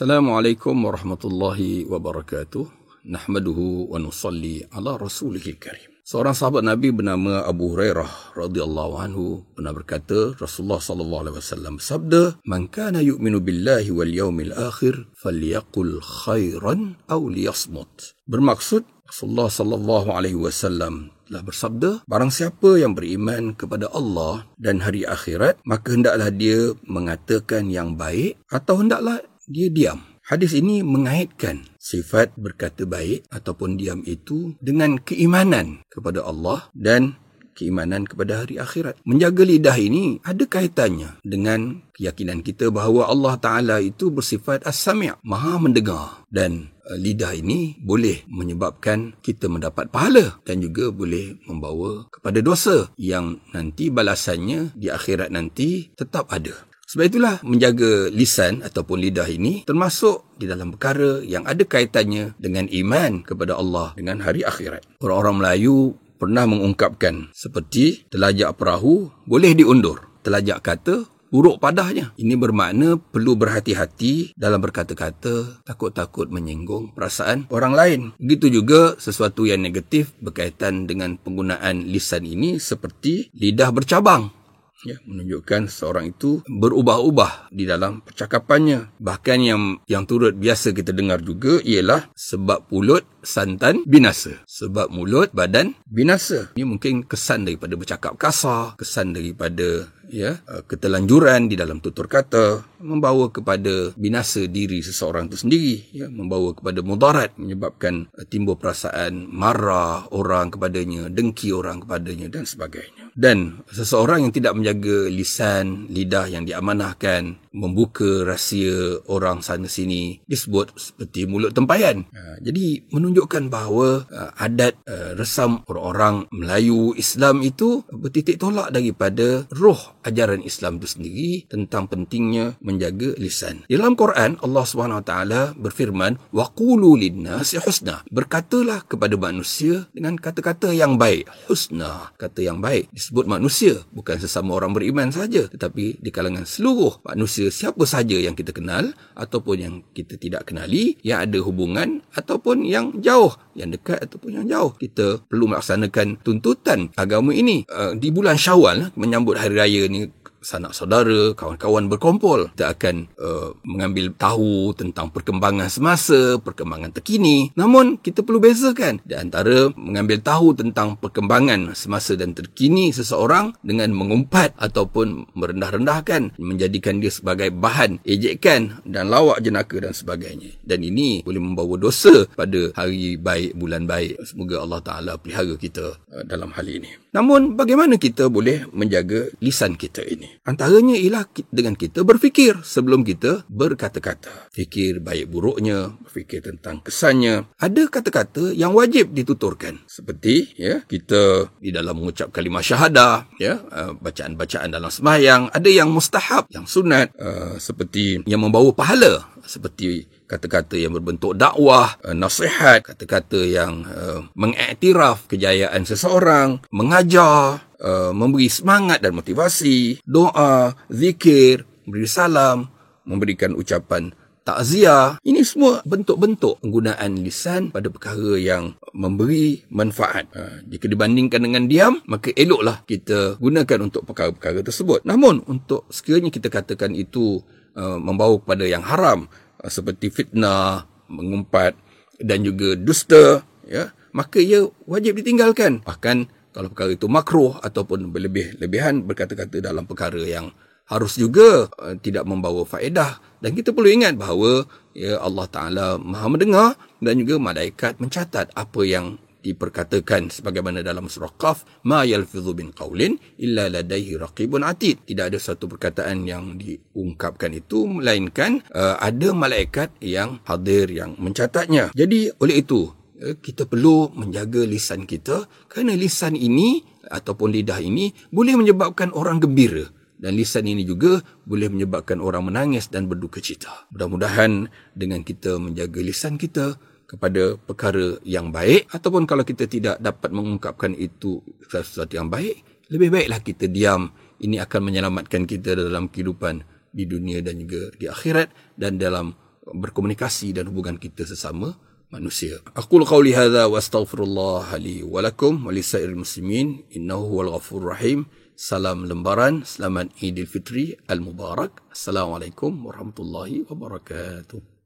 Assalamualaikum warahmatullahi wabarakatuh. Nahmaduhu wa nusalli ala rasulihil karim. Seorang sahabat Nabi bernama Abu Hurairah radhiyallahu anhu pernah berkata Rasulullah sallallahu alaihi wasallam bersabda man kana yu'minu billahi wal yawmil akhir falyaqul khairan aw liyasmut bermaksud Rasulullah sallallahu alaihi wasallam telah bersabda barang siapa yang beriman kepada Allah dan hari akhirat maka hendaklah dia mengatakan yang baik atau hendaklah dia diam. Hadis ini mengaitkan sifat berkata baik ataupun diam itu dengan keimanan kepada Allah dan keimanan kepada hari akhirat. Menjaga lidah ini ada kaitannya dengan keyakinan kita bahawa Allah Ta'ala itu bersifat as-sami' maha mendengar dan eh, lidah ini boleh menyebabkan kita mendapat pahala dan juga boleh membawa kepada dosa yang nanti balasannya di akhirat nanti tetap ada. Sebab itulah menjaga lisan ataupun lidah ini termasuk di dalam perkara yang ada kaitannya dengan iman kepada Allah dengan hari akhirat. Orang-orang Melayu pernah mengungkapkan seperti telajak perahu boleh diundur. Telajak kata buruk padahnya. Ini bermakna perlu berhati-hati dalam berkata-kata, takut-takut menyinggung perasaan orang lain. Begitu juga sesuatu yang negatif berkaitan dengan penggunaan lisan ini seperti lidah bercabang ya menunjukkan seorang itu berubah-ubah di dalam percakapannya. Bahkan yang yang turut biasa kita dengar juga ialah sebab mulut santan binasa. Sebab mulut badan binasa. Ini mungkin kesan daripada bercakap kasar kesan daripada ya uh, ketelanjuran di dalam tutur kata membawa kepada binasa diri seseorang itu sendiri ya membawa kepada mudarat menyebabkan uh, timbul perasaan marah orang kepadanya dengki orang kepadanya dan sebagainya. Dan seseorang yang tidak menjaga lisan lidah yang diamanahkan membuka rahsia orang sana sini disebut seperti mulut tempayan. Uh, jadi menunjukkan bahawa uh, adat uh, resam orang-orang Melayu Islam itu bertitik tolak daripada roh ajaran Islam itu sendiri tentang pentingnya menjaga lisan. Dalam Quran Allah SWT berfirman waqulu linnasi husna. Berkatalah kepada manusia dengan kata-kata yang baik. Husna, kata yang baik disebut manusia bukan sesama orang beriman saja tetapi di kalangan seluruh manusia siapa saja yang kita kenal ataupun yang kita tidak kenali yang ada hubungan ataupun yang jauh yang dekat ataupun yang jauh kita perlu melaksanakan tuntutan agama ini uh, di bulan Syawal menyambut hari raya ni sanak saudara, kawan-kawan berkumpul. Kita akan uh, mengambil tahu tentang perkembangan semasa, perkembangan terkini. Namun, kita perlu bezakan di antara mengambil tahu tentang perkembangan semasa dan terkini seseorang dengan mengumpat ataupun merendah-rendahkan, menjadikan dia sebagai bahan ejekan dan lawak jenaka dan sebagainya. Dan ini boleh membawa dosa pada hari baik, bulan baik. Semoga Allah Ta'ala pelihara kita uh, dalam hal ini. Namun bagaimana kita boleh menjaga lisan kita ini? Antaranya ialah dengan kita berfikir sebelum kita berkata-kata. Fikir baik buruknya, fikir tentang kesannya. Ada kata-kata yang wajib dituturkan. Seperti ya, kita di dalam mengucap kalimah syahadah, ya, uh, bacaan-bacaan dalam sembahyang, ada yang mustahab, yang sunat, uh, seperti yang membawa pahala, seperti kata-kata yang berbentuk dakwah, uh, nasihat, kata-kata yang uh, mengiktiraf kejayaan seseorang, mengajar, uh, memberi semangat dan motivasi, doa, zikir, memberi salam, memberikan ucapan takziah. Ini semua bentuk-bentuk penggunaan lisan pada perkara yang memberi manfaat. Uh, jika dibandingkan dengan diam, maka eloklah kita gunakan untuk perkara-perkara tersebut. Namun, untuk sekiranya kita katakan itu uh, membawa kepada yang haram, seperti fitnah, mengumpat dan juga dusta, ya, maka ia wajib ditinggalkan. Bahkan kalau perkara itu makruh ataupun berlebih-lebihan berkata-kata dalam perkara yang harus juga uh, tidak membawa faedah dan kita perlu ingat bahawa ya Allah Taala Maha mendengar dan juga malaikat mencatat apa yang diperkatakan sebagaimana dalam surah Qaf ma yalfidhu bin qaulin illa ladaihi raqibun atid tidak ada satu perkataan yang diungkapkan itu melainkan uh, ada malaikat yang hadir yang mencatatnya jadi oleh itu uh, kita perlu menjaga lisan kita kerana lisan ini ataupun lidah ini boleh menyebabkan orang gembira dan lisan ini juga boleh menyebabkan orang menangis dan berduka cita. Mudah-mudahan dengan kita menjaga lisan kita, kepada perkara yang baik ataupun kalau kita tidak dapat mengungkapkan itu sesuatu yang baik lebih baiklah kita diam ini akan menyelamatkan kita dalam kehidupan di dunia dan juga di akhirat dan dalam berkomunikasi dan hubungan kita sesama manusia. Aku qauli hadza wa astaghfirullah li wa lakum wa lisairil muslimin innahu huwal ghafurur rahim. Salam lembaran, selamat Idul Fitri Al-Mubarak. Assalamualaikum warahmatullahi wabarakatuh.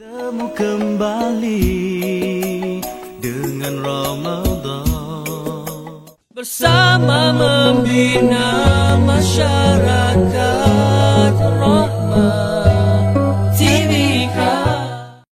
Temu kembali dengan Ramadan. Bersama membina masyarakat